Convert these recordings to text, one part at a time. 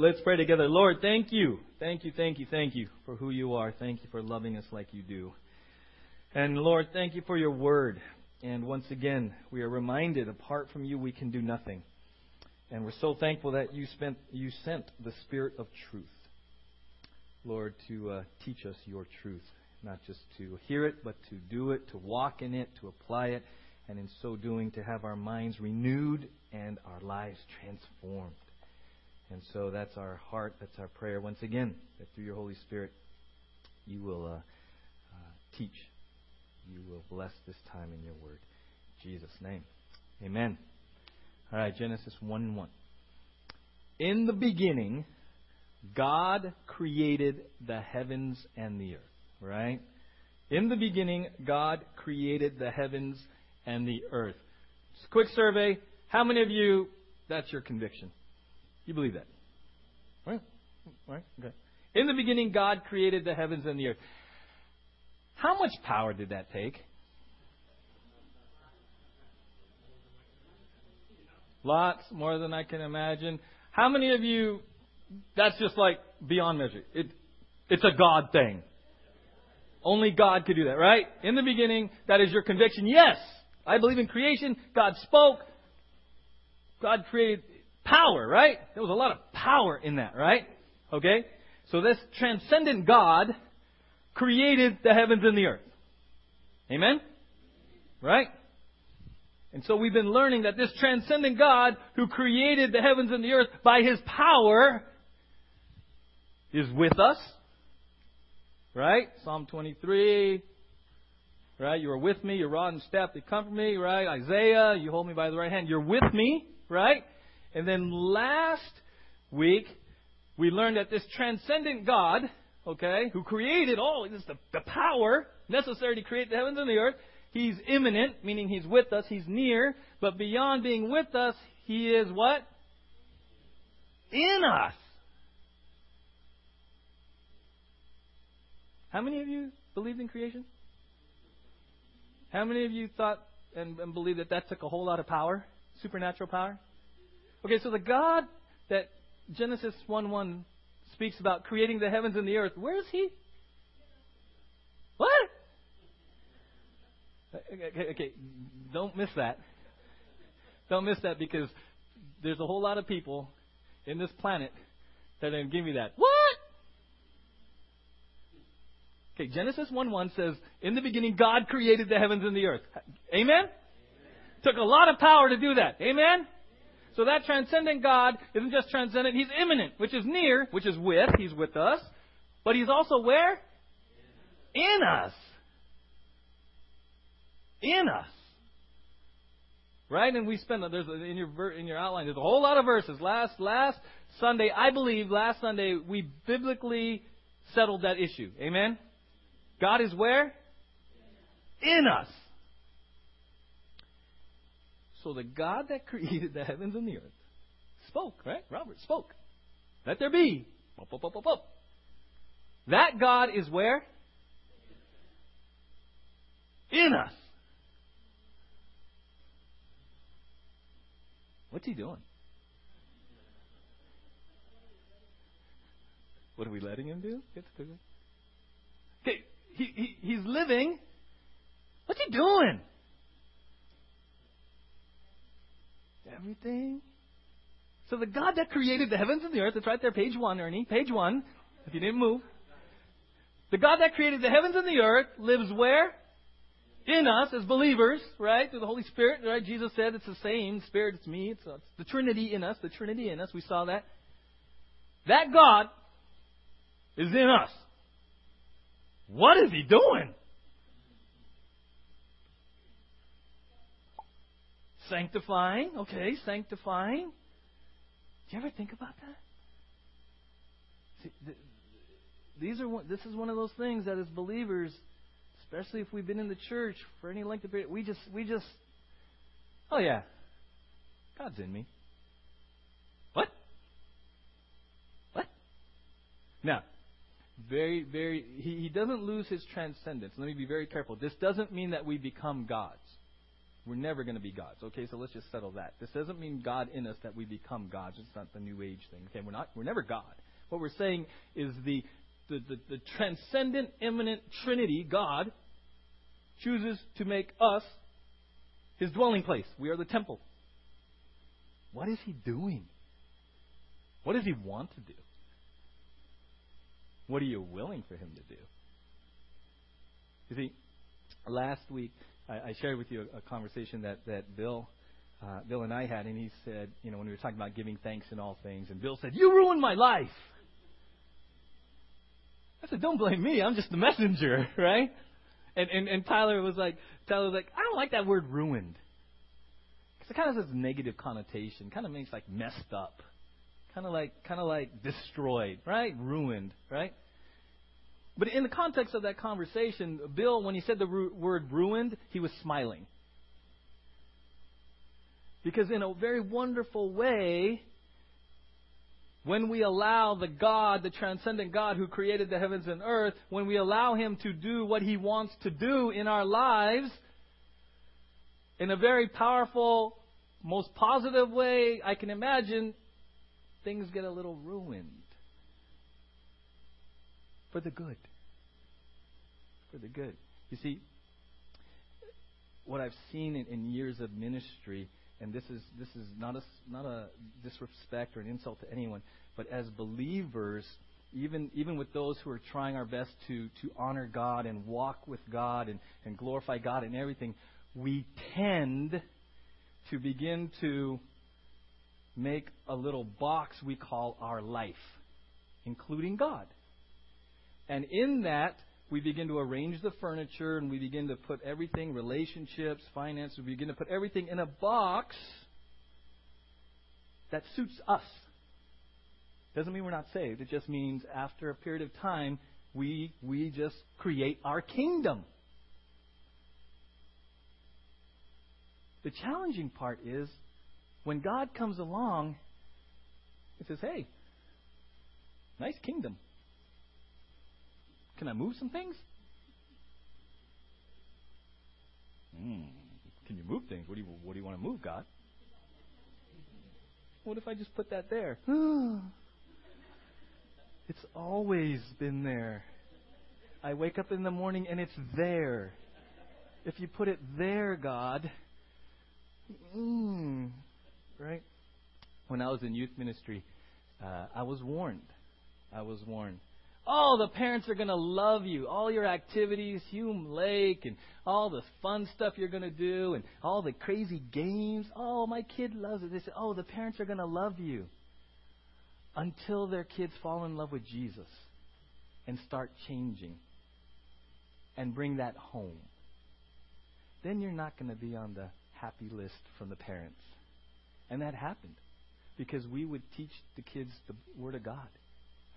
Let's pray together. Lord, thank you. Thank you, thank you, thank you for who you are. Thank you for loving us like you do. And Lord, thank you for your word. And once again, we are reminded apart from you, we can do nothing. And we're so thankful that you, spent, you sent the Spirit of truth, Lord, to uh, teach us your truth. Not just to hear it, but to do it, to walk in it, to apply it, and in so doing, to have our minds renewed and our lives transformed. And so that's our heart, that's our prayer. Once again, that through your Holy Spirit, you will uh, uh, teach, you will bless this time in your word. In Jesus' name. Amen. All right, Genesis 1 and 1. In the beginning, God created the heavens and the earth. Right? In the beginning, God created the heavens and the earth. Just a quick survey. How many of you, that's your conviction? You believe that? Right? Right? Okay. In the beginning, God created the heavens and the earth. How much power did that take? Lots more than I can imagine. How many of you? That's just like beyond measure. It, it's a God thing. Only God could do that, right? In the beginning, that is your conviction. Yes, I believe in creation. God spoke. God created power, right? There was a lot of power in that, right? Okay? So this transcendent God created the heavens and the earth. Amen? Right? And so we've been learning that this transcendent God who created the heavens and the earth by his power is with us. Right? Psalm 23. Right? You are with me. Your rod and staff, they comfort me. Right? Isaiah, you hold me by the right hand. You're with me. Right? And then last week, we learned that this transcendent God, okay, who created all, this the, the power necessary to create the heavens and the earth, He's immanent, meaning He's with us, He's near, but beyond being with us, He is what? In us. How many of you believed in creation? How many of you thought and, and believed that that took a whole lot of power, supernatural power? Okay, so the God that Genesis 1 1 speaks about creating the heavens and the earth, where is He? What? Okay, okay, don't miss that. Don't miss that because there's a whole lot of people in this planet that didn't give me that. What? Okay, Genesis 1 1 says, In the beginning, God created the heavens and the earth. Amen? Amen? Took a lot of power to do that. Amen? So that transcendent God isn't just transcendent, He's immanent, which is near, which is with, He's with us. But He's also where? In us. In us. Right? And we spend there's in your in your outline there's a whole lot of verses. Last last Sunday, I believe last Sunday we biblically settled that issue. Amen. God is where? In us. So the God that created the heavens and the earth spoke, right? Robert spoke. Let there be. That God is where? In us. What's he doing? What are we letting him do? Okay, he, he, he's living. What's he doing? Everything. So the God that created the heavens and the earth, it's right there, page one, Ernie, page one, if you didn't move. The God that created the heavens and the earth lives where? In us as believers, right? Through the Holy Spirit, right? Jesus said it's the same Spirit, it's me, it's, it's the Trinity in us, the Trinity in us. We saw that. That God is in us. What is He doing? Sanctifying, okay, sanctifying. Do you ever think about that? See, these are this is one of those things that as believers, especially if we've been in the church for any length of period, we just we just oh yeah, God's in me. What? What? Now, very, very, he, he doesn't lose his transcendence. Let me be very careful. This doesn't mean that we become gods. We're never going to be gods. Okay, so let's just settle that. This doesn't mean God in us that we become gods. It's not the New Age thing. Okay, we're not. We're never God. What we're saying is the the, the, the transcendent, immanent Trinity, God, chooses to make us his dwelling place. We are the temple. What is he doing? What does he want to do? What are you willing for him to do? You see, last week I, I shared with you a, a conversation that, that Bill uh, Bill and I had, and he said, you know, when we were talking about giving thanks in all things, and Bill said, "You ruined my life." I said, "Don't blame me. I'm just the messenger, right?" And and, and Tyler was like, Tyler was like, "I don't like that word ruined." Because it kind of has this negative connotation. Kind of makes like messed up. Kind of like kind of like destroyed, right? Ruined, right? But in the context of that conversation, Bill, when he said the ru- word ruined, he was smiling. Because in a very wonderful way, when we allow the God, the transcendent God who created the heavens and earth, when we allow Him to do what He wants to do in our lives, in a very powerful, most positive way I can imagine, things get a little ruined for the good. For the good. You see, what I've seen in, in years of ministry, and this is this is not a not a disrespect or an insult to anyone, but as believers, even even with those who are trying our best to to honor God and walk with God and, and glorify God and everything, we tend to begin to make a little box we call our life, including God. And in that, we begin to arrange the furniture and we begin to put everything, relationships, finances, we begin to put everything in a box that suits us. Doesn't mean we're not saved. It just means after a period of time, we, we just create our kingdom. The challenging part is when God comes along, He says, hey, nice kingdom. Can I move some things? Mm, can you move things? What do you What do you want to move, God? What if I just put that there? it's always been there. I wake up in the morning and it's there. If you put it there, God, mm, right? When I was in youth ministry, uh, I was warned. I was warned Oh, the parents are going to love you. All your activities, Hume Lake, and all the fun stuff you're going to do, and all the crazy games. Oh, my kid loves it. They say, oh, the parents are going to love you. Until their kids fall in love with Jesus and start changing and bring that home. Then you're not going to be on the happy list from the parents. And that happened because we would teach the kids the Word of God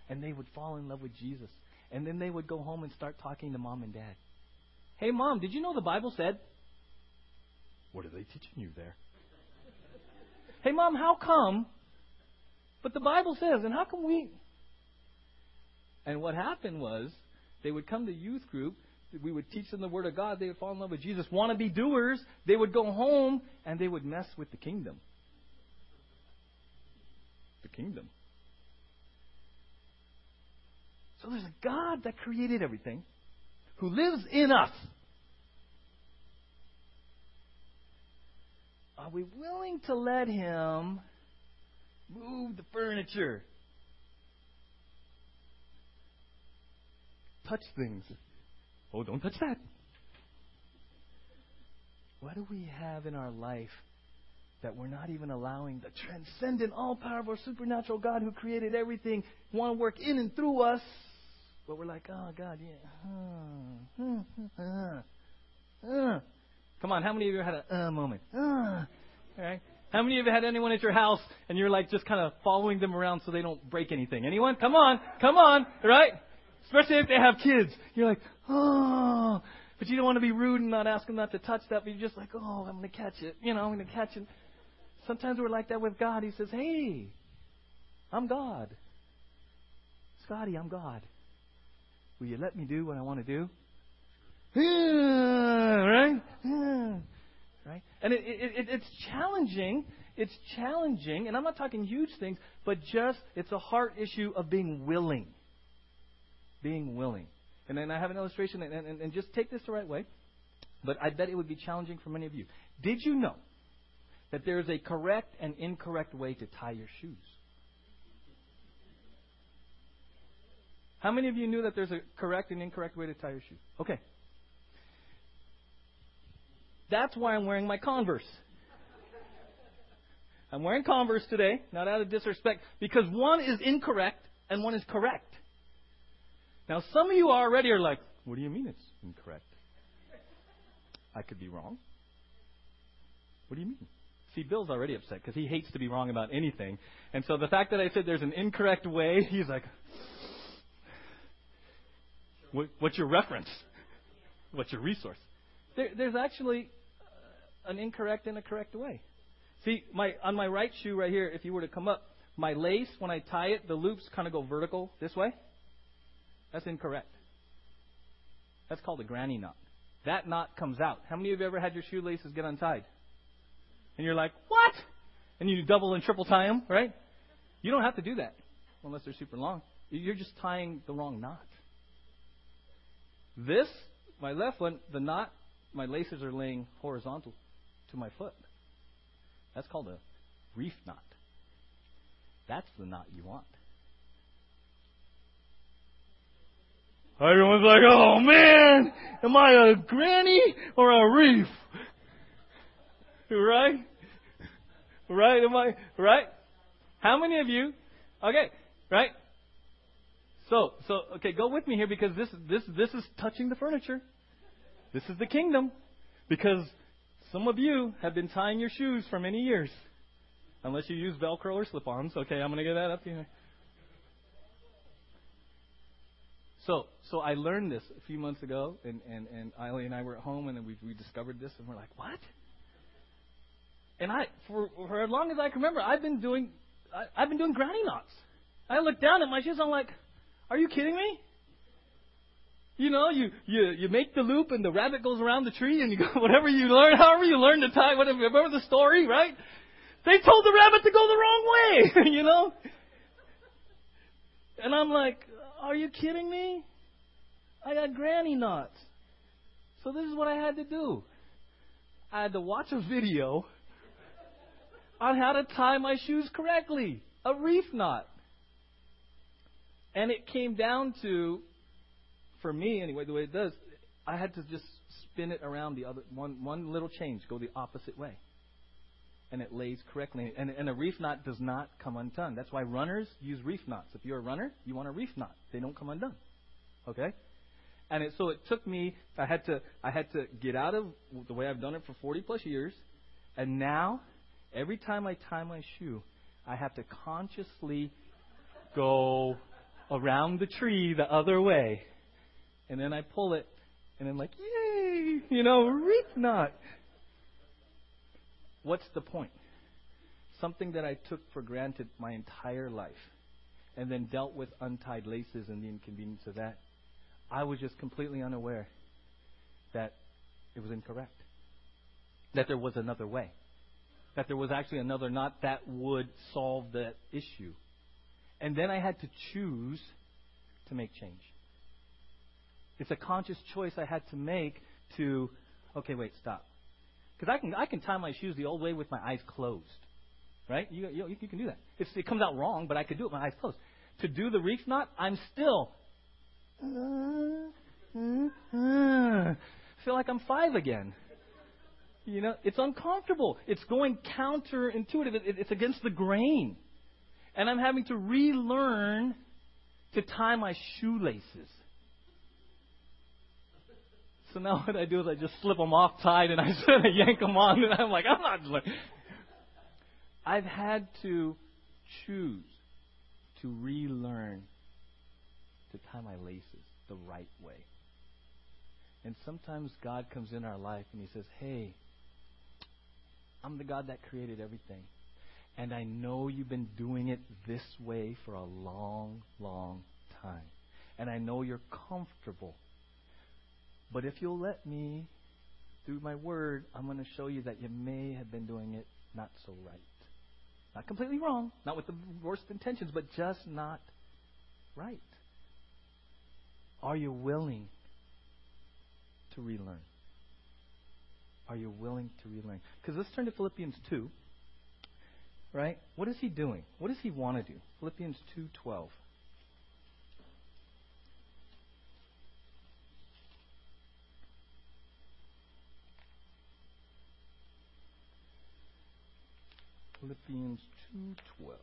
and they would fall in love with Jesus. And then they would go home and start talking to mom and dad. Hey, mom, did you know the Bible said? What are they teaching you there? hey, mom, how come? But the Bible says, and how come we? And what happened was, they would come to youth group. We would teach them the Word of God. They would fall in love with Jesus. Want to be doers. They would go home and they would mess with the kingdom. The kingdom. So there's a God that created everything who lives in us. Are we willing to let Him move the furniture? Touch things. Oh, don't touch that. What do we have in our life that we're not even allowing the transcendent, all powerful, supernatural God who created everything want to work in and through us? But we're like, oh, God, yeah. Come on, how many of you had a uh moment? Uh, all right. How many of you had anyone at your house and you're like just kind of following them around so they don't break anything? Anyone? Come on, come on, right? Especially if they have kids. You're like, oh, but you don't want to be rude and not ask them not to touch that, but you're just like, oh, I'm going to catch it. You know, I'm going to catch it. Sometimes we're like that with God. He says, hey, I'm God. Scotty, I'm God. Will you let me do what I want to do? right? Right? And it, it, it, it's challenging. It's challenging, and I'm not talking huge things, but just it's a heart issue of being willing. Being willing. And then I have an illustration, and, and, and just take this the right way, but I bet it would be challenging for many of you. Did you know that there is a correct and incorrect way to tie your shoes? How many of you knew that there's a correct and incorrect way to tie your shoe? Okay. That's why I'm wearing my Converse. I'm wearing Converse today, not out of disrespect, because one is incorrect and one is correct. Now, some of you already are like, what do you mean it's incorrect? I could be wrong. What do you mean? See, Bill's already upset because he hates to be wrong about anything. And so the fact that I said there's an incorrect way, he's like, what's your reference? What's your resource? There, there's actually uh, an incorrect and a correct way. See, my on my right shoe right here, if you were to come up, my lace when I tie it, the loops kind of go vertical this way. That's incorrect. That's called a granny knot. That knot comes out. How many of you ever had your shoelaces get untied? And you're like, what? And you double and triple tie them, right? You don't have to do that unless they're super long. You're just tying the wrong knot. This, my left one, the knot, my laces are laying horizontal to my foot. That's called a reef knot. That's the knot you want. Everyone's like, oh man, am I a granny or a reef? Right? Right? Am I, right? How many of you, okay, right? So, so, okay, go with me here because this, this, this is touching the furniture. This is the kingdom. Because some of you have been tying your shoes for many years. Unless you use Velcro or slip ons. Okay, I'm to get that up here. So, so I learned this a few months ago, and, and, and Eileen and I were at home, and we, we discovered this, and we're like, what? And I, for, for as long as I can remember, I've been doing, I, I've been doing granny knots. I look down at my shoes, I'm like, are you kidding me? You know, you, you, you make the loop and the rabbit goes around the tree and you go, whatever you learn, however you learn to tie, whatever, remember the story, right? They told the rabbit to go the wrong way, you know? And I'm like, are you kidding me? I got granny knots. So this is what I had to do. I had to watch a video on how to tie my shoes correctly. A reef knot. And it came down to for me anyway, the way it does, I had to just spin it around the other one one little change, go the opposite way. And it lays correctly. And, and a reef knot does not come undone. That's why runners use reef knots. If you're a runner, you want a reef knot. They don't come undone. Okay? And it, so it took me. I had to. I had to get out of the way I've done it for 40 plus years, and now, every time I tie my shoe, I have to consciously go around the tree the other way and then I pull it, and I'm like, yay, you know, reef knot. What's the point? Something that I took for granted my entire life, and then dealt with untied laces and the inconvenience of that. I was just completely unaware that it was incorrect. That there was another way. That there was actually another knot that would solve that issue. And then I had to choose to make change. It's a conscious choice I had to make to, okay, wait, stop. Because I can, I can tie my shoes the old way with my eyes closed. Right? You, you, you can do that. It's, it comes out wrong, but I could do it with my eyes closed. To do the reef knot, I'm still. Feel like I'm five again. You know, it's uncomfortable. It's going counterintuitive. It, it, it's against the grain. And I'm having to relearn to tie my shoelaces. So now what I do is I just slip them off tight and I sort of yank them on, and I'm like, I'm not. Like, I've had to choose to relearn to tie my laces the right way. And sometimes God comes in our life and He says, Hey, I'm the God that created everything. And I know you've been doing it this way for a long, long time. And I know you're comfortable but if you'll let me through my word, I'm going to show you that you may have been doing it not so right. Not completely wrong, not with the worst intentions, but just not right. Are you willing to relearn? Are you willing to relearn? Because let's turn to Philippians 2. Right? What is he doing? What does he want to do? Philippians 2:12. Philippians 2:12.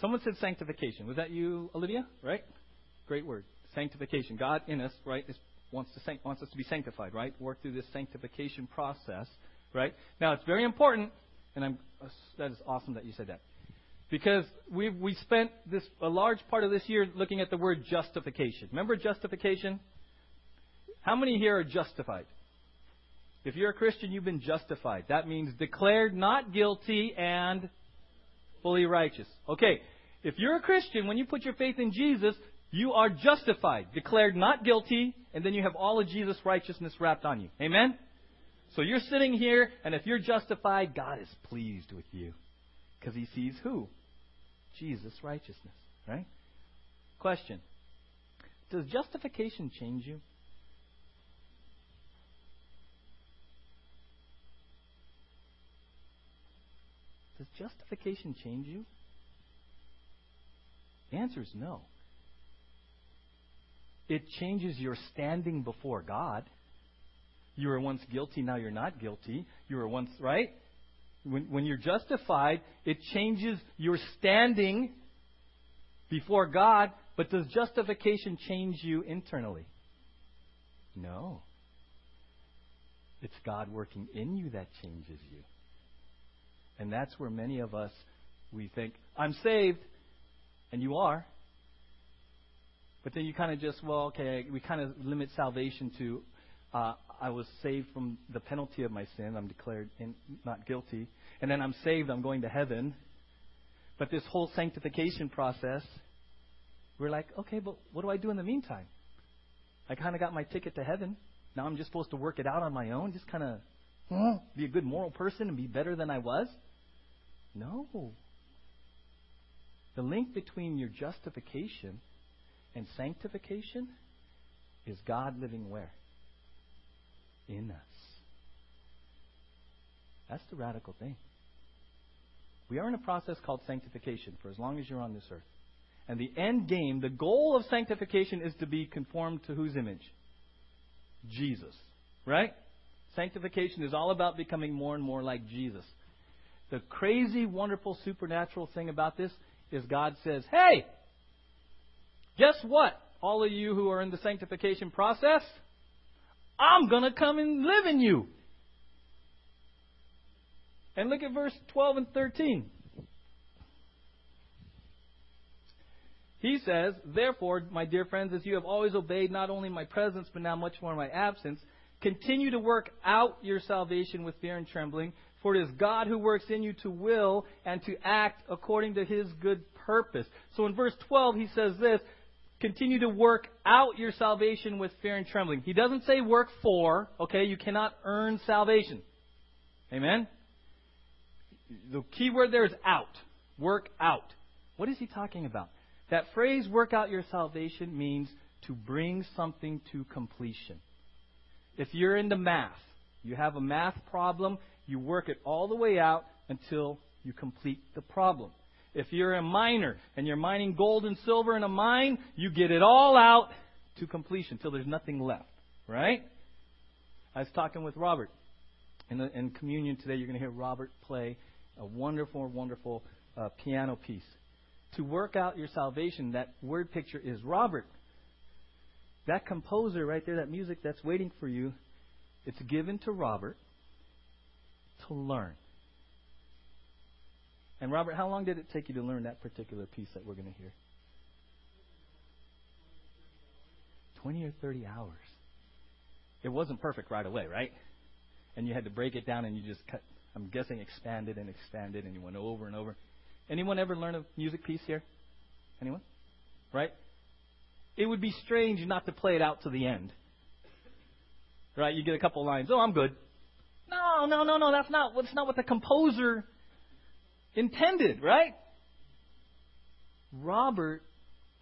Someone said sanctification. Was that you, Olivia? Right? Great word. Sanctification. God in us, right, is, wants, to, wants us to be sanctified, right? Work through this sanctification process, right? Now, it's very important, and I'm, that is awesome that you said that. Because we we spent this a large part of this year looking at the word justification. Remember justification? How many here are justified? If you're a Christian, you've been justified. That means declared not guilty and fully righteous. Okay, if you're a Christian, when you put your faith in Jesus, you are justified, declared not guilty, and then you have all of Jesus' righteousness wrapped on you. Amen? So you're sitting here, and if you're justified, God is pleased with you. Because he sees who? Jesus' righteousness. Right? Question Does justification change you? Does justification change you? The answer is no. It changes your standing before God. You were once guilty, now you're not guilty. You were once, right? When, when you're justified, it changes your standing before God, but does justification change you internally? No. It's God working in you that changes you. And that's where many of us, we think, I'm saved, and you are. But then you kind of just, well, okay, we kind of limit salvation to, uh, I was saved from the penalty of my sin. I'm declared in, not guilty. And then I'm saved. I'm going to heaven. But this whole sanctification process, we're like, okay, but what do I do in the meantime? I kind of got my ticket to heaven. Now I'm just supposed to work it out on my own, just kind of be a good moral person and be better than I was. No. The link between your justification and sanctification is God living where? In us. That's the radical thing. We are in a process called sanctification for as long as you're on this earth. And the end game, the goal of sanctification is to be conformed to whose image? Jesus. Right? Sanctification is all about becoming more and more like Jesus. The crazy, wonderful, supernatural thing about this is God says, hey, guess what? All of you who are in the sanctification process, I'm going to come and live in you. And look at verse 12 and 13. He says, Therefore, my dear friends, as you have always obeyed not only my presence, but now much more my absence, continue to work out your salvation with fear and trembling, for it is God who works in you to will and to act according to his good purpose. So in verse 12, he says this continue to work out your salvation with fear and trembling. He doesn't say work for, okay? You cannot earn salvation. Amen? The key word there is out. Work out. What is he talking about? That phrase, work out your salvation, means to bring something to completion. If you're into math, you have a math problem, you work it all the way out until you complete the problem. If you're a miner and you're mining gold and silver in a mine, you get it all out to completion until there's nothing left. Right? I was talking with Robert. In, the, in communion today, you're going to hear Robert play a wonderful, wonderful uh, piano piece. To work out your salvation, that word picture is Robert. That composer right there, that music that's waiting for you, it's given to Robert to learn. And Robert, how long did it take you to learn that particular piece that we're going to hear? 20 or 30 hours. It wasn't perfect right away, right? And you had to break it down and you just cut, I'm guessing expanded and expanded and you went over and over. Anyone ever learn a music piece here? Anyone? Right? it would be strange not to play it out to the end. Right? You get a couple lines. Oh, I'm good. No, no, no, no. That's not. That's not what the composer intended. Right? Robert,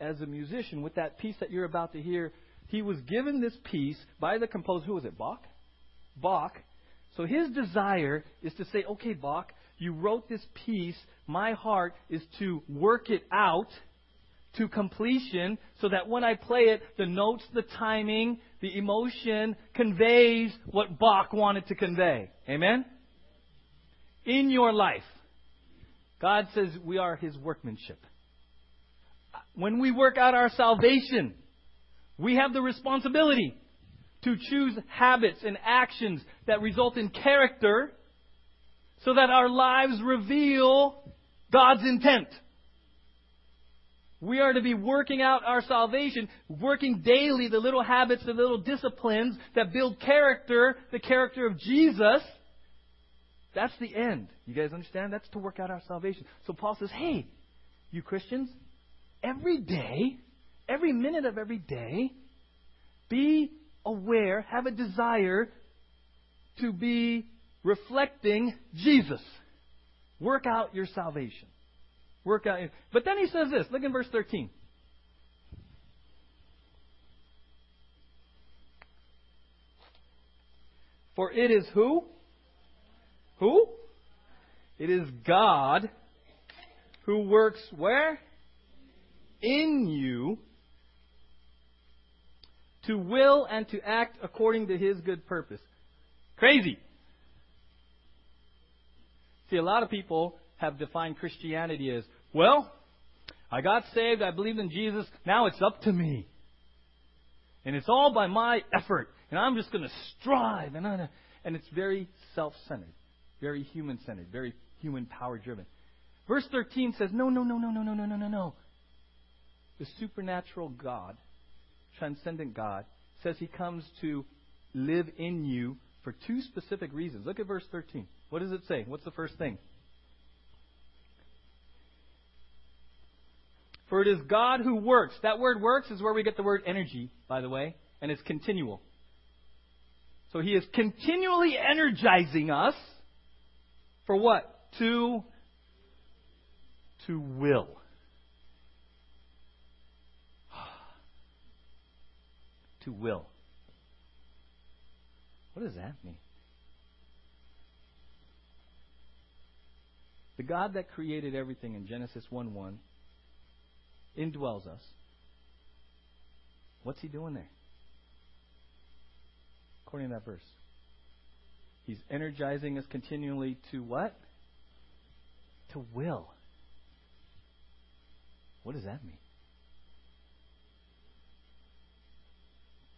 as a musician, with that piece that you're about to hear, he was given this piece by the composer. Who was it? Bach. Bach. So his desire is to say, okay, Bach, you wrote this piece. My heart is to work it out to completion so that when I play it, the notes, the timing, the emotion conveys what Bach wanted to convey. Amen? In your life, God says we are His workmanship. When we work out our salvation, we have the responsibility to choose habits and actions that result in character so that our lives reveal God's intent. We are to be working out our salvation, working daily the little habits, the little disciplines that build character, the character of Jesus. That's the end. You guys understand? That's to work out our salvation. So Paul says, hey, you Christians, every day, every minute of every day, be aware, have a desire to be reflecting Jesus. Work out your salvation. Work out. But then he says this. Look in verse 13. For it is who? Who? It is God who works where? In you to will and to act according to his good purpose. Crazy. See, a lot of people have defined Christianity as, well, I got saved, I believed in Jesus, now it's up to me. And it's all by my effort, and I'm just going to strive. And, and it's very self centered, very human centered, very human power driven. Verse 13 says, no, no, no, no, no, no, no, no, no, no. The supernatural God, transcendent God, says he comes to live in you for two specific reasons. Look at verse 13. What does it say? What's the first thing? For it is God who works. That word works is where we get the word energy, by the way, and it's continual. So he is continually energizing us for what? To to will. to will. What does that mean? The God that created everything in Genesis 1 1 indwells us. What's he doing there? According to that verse. He's energizing us continually to what? To will. What does that mean?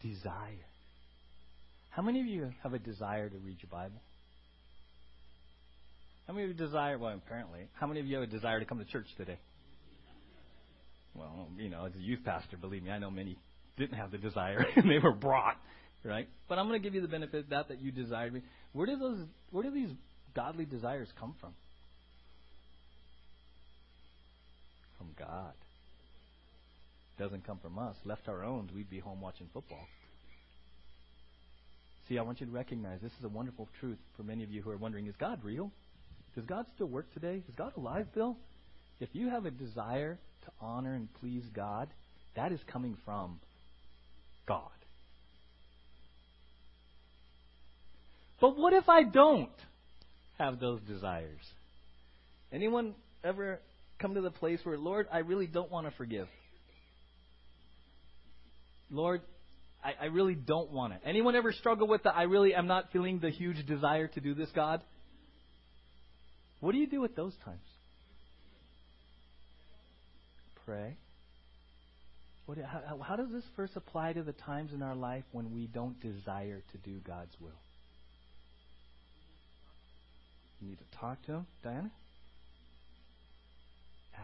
Desire. How many of you have a desire to read your Bible? How many of you desire, well, apparently, how many of you have a desire to come to church today? Well, you know, as a youth pastor, believe me, I know many didn't have the desire and they were brought, right? But I'm going to give you the benefit of that that you desired me. Where do those, where do these godly desires come from? From God. Doesn't come from us. Left our own, we'd be home watching football. See, I want you to recognize this is a wonderful truth for many of you who are wondering, is God real? Does God still work today? Is God alive, Bill? If you have a desire to honor and please God, that is coming from God. But what if I don't have those desires? Anyone ever come to the place where, Lord, I really don't want to forgive? Lord, I, I really don't want it. Anyone ever struggle with the I really am not feeling the huge desire to do this, God? What do you do at those times? pray? What, how, how does this verse apply to the times in our life when we don't desire to do God's will? You need to talk to Him, Diana.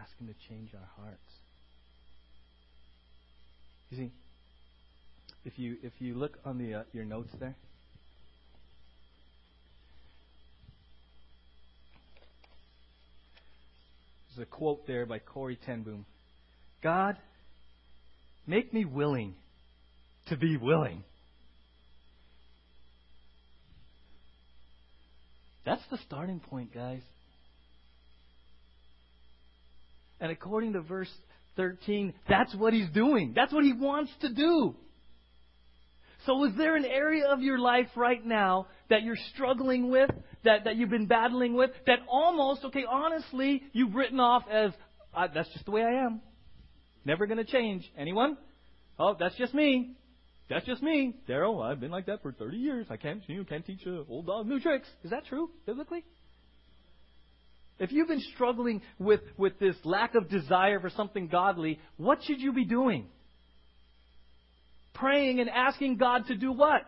Ask Him to change our hearts. You see, if you if you look on the uh, your notes there, there's a quote there by Corrie ten Boom. God Make me willing to be willing. That's the starting point, guys. And according to verse 13, that's what he's doing. That's what he wants to do. So, is there an area of your life right now that you're struggling with, that, that you've been battling with, that almost, okay, honestly, you've written off as, that's just the way I am. Never going to change. Anyone? Oh, that's just me. That's just me. Daryl, I've been like that for 30 years. I can't, you can't teach a old dog new tricks. Is that true, biblically? If you've been struggling with, with this lack of desire for something godly, what should you be doing? Praying and asking God to do what?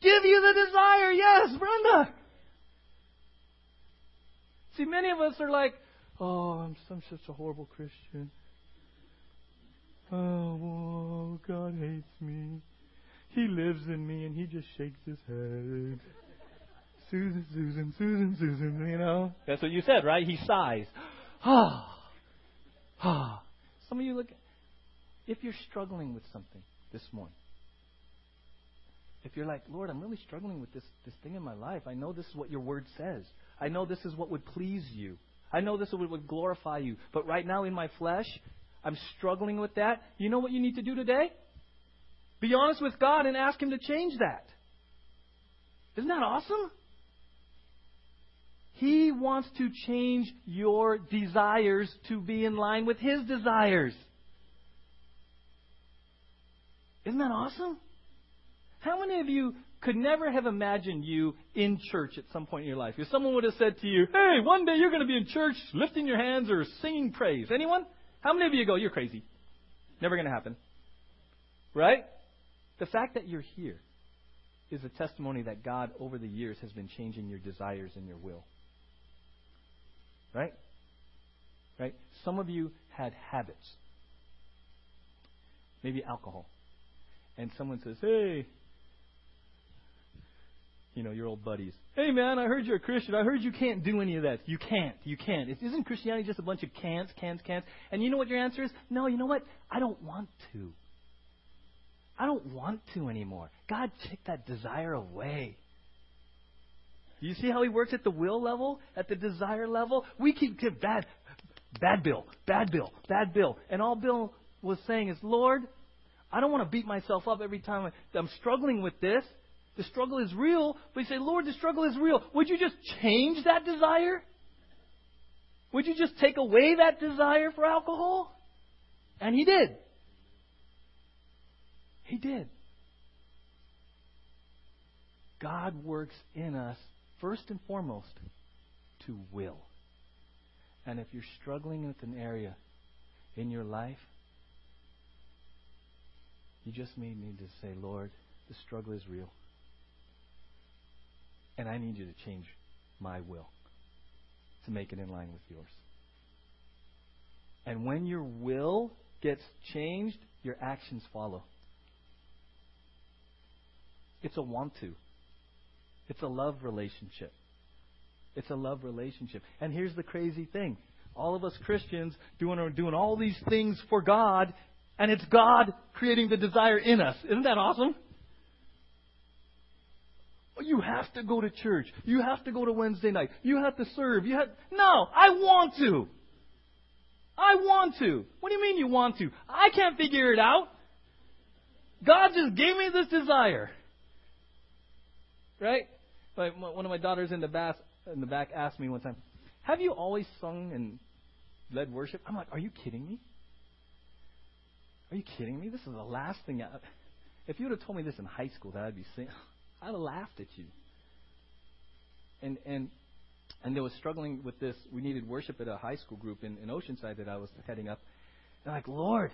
Give you the desire. Yes, Brenda. See, many of us are like, oh, I'm, I'm such a horrible Christian. Oh, God hates me. He lives in me and he just shakes his head. Susan, Susan, Susan, Susan, you know? That's what you said, right? He sighs. Ah. ah. Some of you look, if you're struggling with something this morning, if you're like, Lord, I'm really struggling with this, this thing in my life, I know this is what your word says. I know this is what would please you. I know this would glorify you. But right now in my flesh, I'm struggling with that. You know what you need to do today? Be honest with God and ask Him to change that. Isn't that awesome? He wants to change your desires to be in line with His desires. Isn't that awesome? How many of you could never have imagined you in church at some point in your life? If someone would have said to you, hey, one day you're going to be in church lifting your hands or singing praise. Anyone? How many of you go, you're crazy? Never going to happen. Right? The fact that you're here is a testimony that God, over the years, has been changing your desires and your will. Right? Right? Some of you had habits. Maybe alcohol. And someone says, hey, you know, your old buddies. Hey, man, I heard you're a Christian. I heard you can't do any of that. You can't. You can't. Isn't Christianity just a bunch of can'ts, can'ts, can'ts? And you know what your answer is? No, you know what? I don't want to. I don't want to anymore. God, take that desire away. You see how he works at the will level, at the desire level? We keep give bad, bad Bill, bad Bill, bad Bill, and all Bill was saying is, Lord, I don't want to beat myself up every time I'm struggling with this. The struggle is real, you say, Lord, the struggle is real. Would you just change that desire? Would you just take away that desire for alcohol? And he did. He did. God works in us first and foremost, to will. And if you're struggling with an area in your life, you just may need to say, Lord, the struggle is real. And I need you to change my will to make it in line with yours. And when your will gets changed, your actions follow. It's a want to. It's a love relationship. It's a love relationship. And here's the crazy thing. All of us Christians doing doing all these things for God, and it's God creating the desire in us. Isn't that awesome? You have to go to church. You have to go to Wednesday night. You have to serve. You have No, I want to. I want to. What do you mean you want to? I can't figure it out. God just gave me this desire. Right? my, one of my daughters in the back in the back asked me one time, "Have you always sung and led worship?" I'm like, "Are you kidding me? Are you kidding me? This is the last thing. I, if you would have told me this in high school that I'd be singing, I'd have laughed at you." And and and they was struggling with this. We needed worship at a high school group in, in Oceanside that I was heading up. I'm like, Lord,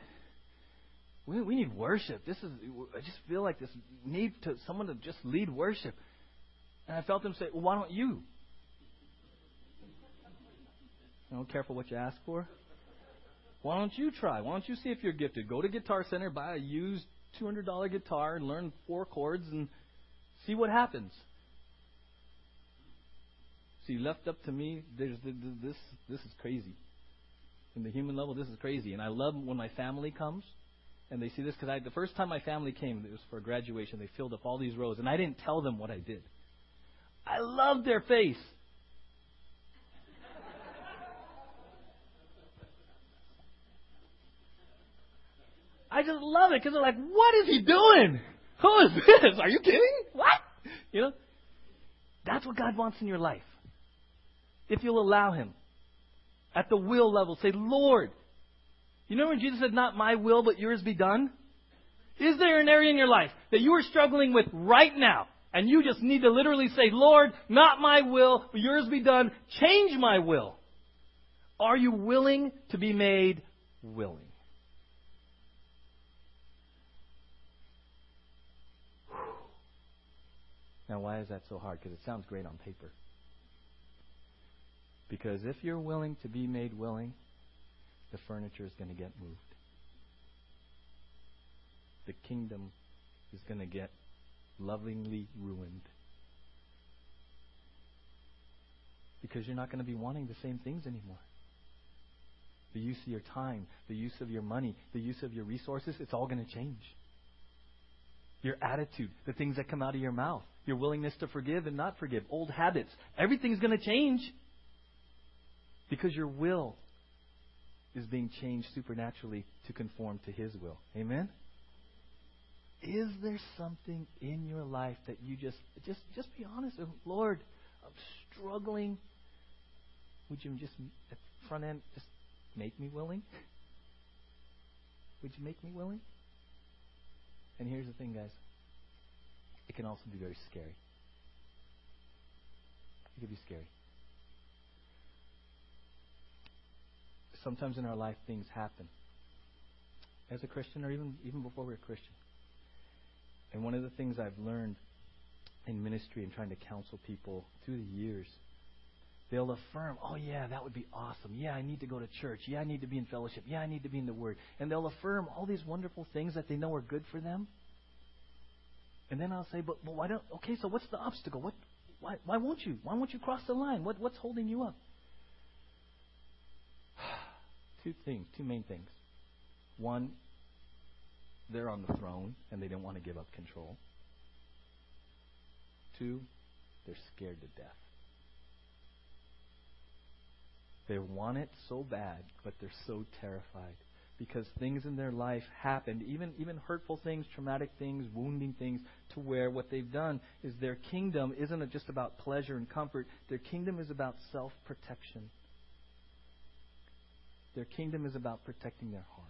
we, we need worship. This is. I just feel like this need to someone to just lead worship. And I felt him say, Well, why don't you? You know, careful what you ask for. Why don't you try? Why don't you see if you're gifted? Go to Guitar Center, buy a used $200 guitar, and learn four chords and see what happens. See, left up to me, there's this. This is crazy. In the human level, this is crazy. And I love when my family comes and they see this because I the first time my family came, it was for graduation. They filled up all these rows, and I didn't tell them what I did. I loved their face. I just love it because they're like, "What is he doing? Who is this? Are you kidding? What?" You know, that's what God wants in your life. If you'll allow Him, at the will level, say, "Lord, you know when Jesus said, Not my will, but yours be done? Is there an area in your life that you are struggling with right now? And you just need to literally say, Lord, not my will, but yours be done. Change my will. Are you willing to be made willing? Now, why is that so hard? Because it sounds great on paper. Because if you're willing to be made willing, the furniture is going to get moved. The kingdom is going to get lovingly ruined. Because you're not going to be wanting the same things anymore. The use of your time, the use of your money, the use of your resources, it's all going to change. Your attitude, the things that come out of your mouth, your willingness to forgive and not forgive, old habits, everything's going to change. Because your will is being changed supernaturally to conform to His will. Amen? Is there something in your life that you just just just be honest with Lord, I'm struggling. Would you just at the front end just make me willing? Would you make me willing? And here's the thing, guys. It can also be very scary. It can be scary. sometimes in our life things happen as a Christian or even even before we're a Christian. And one of the things I've learned in ministry and trying to counsel people through the years, they'll affirm, "Oh yeah, that would be awesome. Yeah, I need to go to church. Yeah, I need to be in fellowship. Yeah, I need to be in the Word." And they'll affirm all these wonderful things that they know are good for them. And then I'll say, "But, but why don't? Okay, so what's the obstacle? What? Why? Why won't you? Why won't you cross the line? What? What's holding you up?" two things, two main things. One, they're on the throne and they don't want to give up control. Two, they're scared to death. They want it so bad, but they're so terrified because things in their life happened, even even hurtful things, traumatic things, wounding things, to where what they've done is their kingdom isn't just about pleasure and comfort. Their kingdom is about self protection. Their kingdom is about protecting their heart.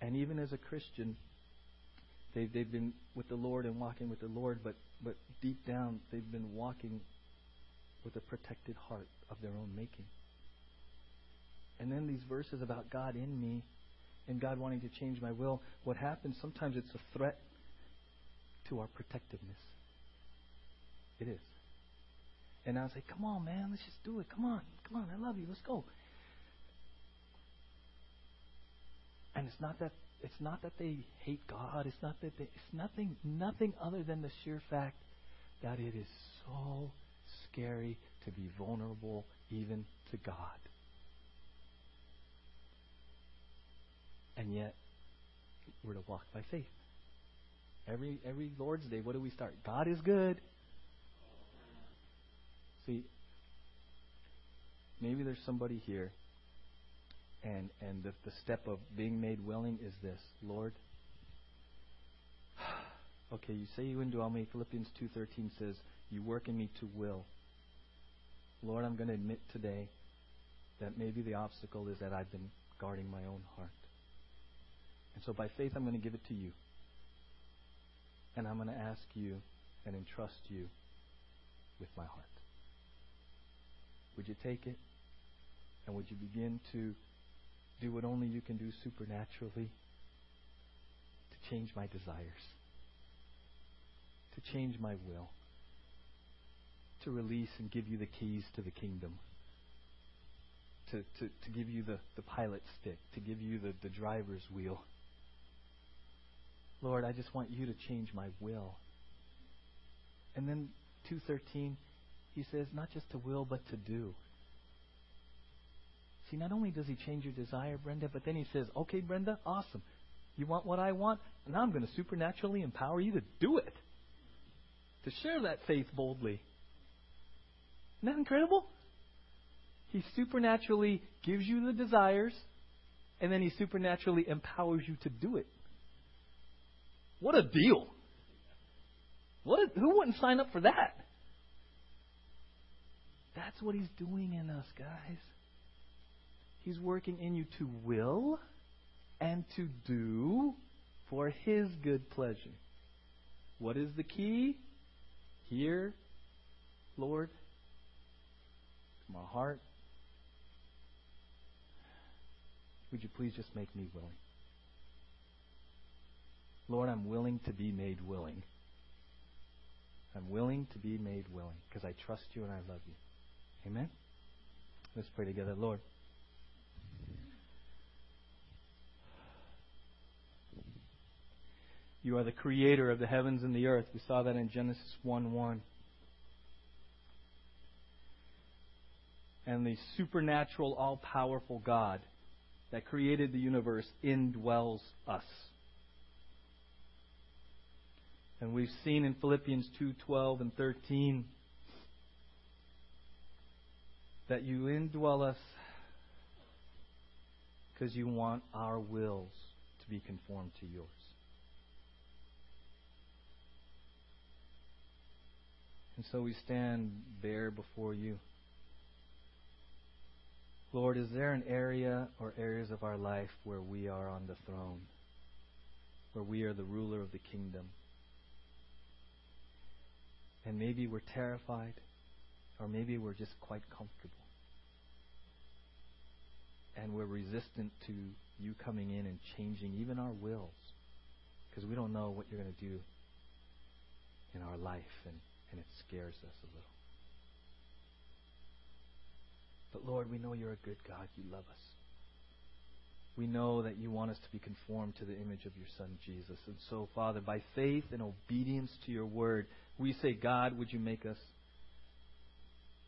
And even as a Christian, they, they've been with the Lord and walking with the Lord, but, but deep down, they've been walking with a protected heart of their own making. And then these verses about God in me and God wanting to change my will, what happens sometimes it's a threat to our protectiveness. It is. And I'll say, come on, man, let's just do it. Come on, come on, I love you. Let's go. And it's not that it's not that they hate God. It's not that they, it's nothing nothing other than the sheer fact that it is so scary to be vulnerable even to God. And yet we're to walk by faith. Every every Lord's Day, what do we start? God is good. See, maybe there's somebody here, and and the, the step of being made willing is this, Lord. Okay, you say you indwell me. Philippians two thirteen says, "You work in me to will." Lord, I'm going to admit today that maybe the obstacle is that I've been guarding my own heart. And so by faith, I'm going to give it to you. And I'm going to ask you and entrust you with my heart. Would you take it? And would you begin to do what only you can do supernaturally to change my desires, to change my will, to release and give you the keys to the kingdom, to, to, to give you the, the pilot stick, to give you the, the driver's wheel. Lord, I just want you to change my will. And then 213 he says, not just to will, but to do. See, not only does he change your desire, Brenda, but then he says, okay, Brenda, awesome. You want what I want? Now I'm going to supernaturally empower you to do it, to share that faith boldly. Isn't that incredible? He supernaturally gives you the desires, and then he supernaturally empowers you to do it. What a deal! What a, who wouldn't sign up for that? That's what he's doing in us, guys. He's working in you to will and to do for his good pleasure. What is the key? Here, Lord, my heart. Would you please just make me willing? Lord, I'm willing to be made willing. I'm willing to be made willing because I trust you and I love you. Amen? Let's pray together. Lord. You are the creator of the heavens and the earth. We saw that in Genesis 1 1. And the supernatural, all powerful God that created the universe indwells us. And we've seen in Philippians 2:12 and 13 that you indwell us because you want our wills to be conformed to yours. And so we stand bare before you. Lord, is there an area or areas of our life where we are on the throne, where we are the ruler of the kingdom? And maybe we're terrified, or maybe we're just quite comfortable. And we're resistant to you coming in and changing even our wills because we don't know what you're going to do in our life, and, and it scares us a little. But Lord, we know you're a good God. You love us. We know that you want us to be conformed to the image of your Son, Jesus. And so, Father, by faith and obedience to your word, we say, God, would you make us?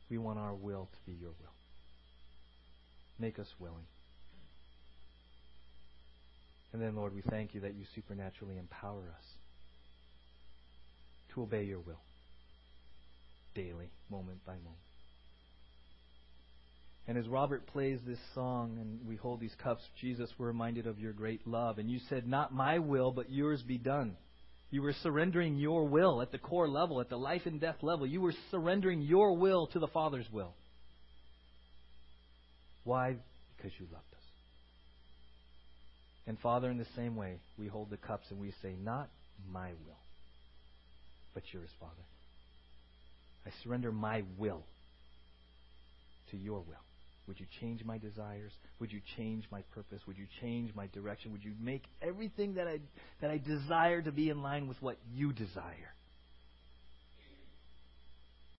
We want our will to be your will. Make us willing. And then, Lord, we thank you that you supernaturally empower us to obey your will daily, moment by moment. And as Robert plays this song and we hold these cups, Jesus, we're reminded of your great love. And you said, Not my will, but yours be done. You were surrendering your will at the core level, at the life and death level. You were surrendering your will to the Father's will. Why? Because you loved us. And Father, in the same way, we hold the cups and we say, Not my will, but yours, Father. I surrender my will to your will. Would you change my desires? Would you change my purpose? Would you change my direction? Would you make everything that I, that I desire to be in line with what you desire?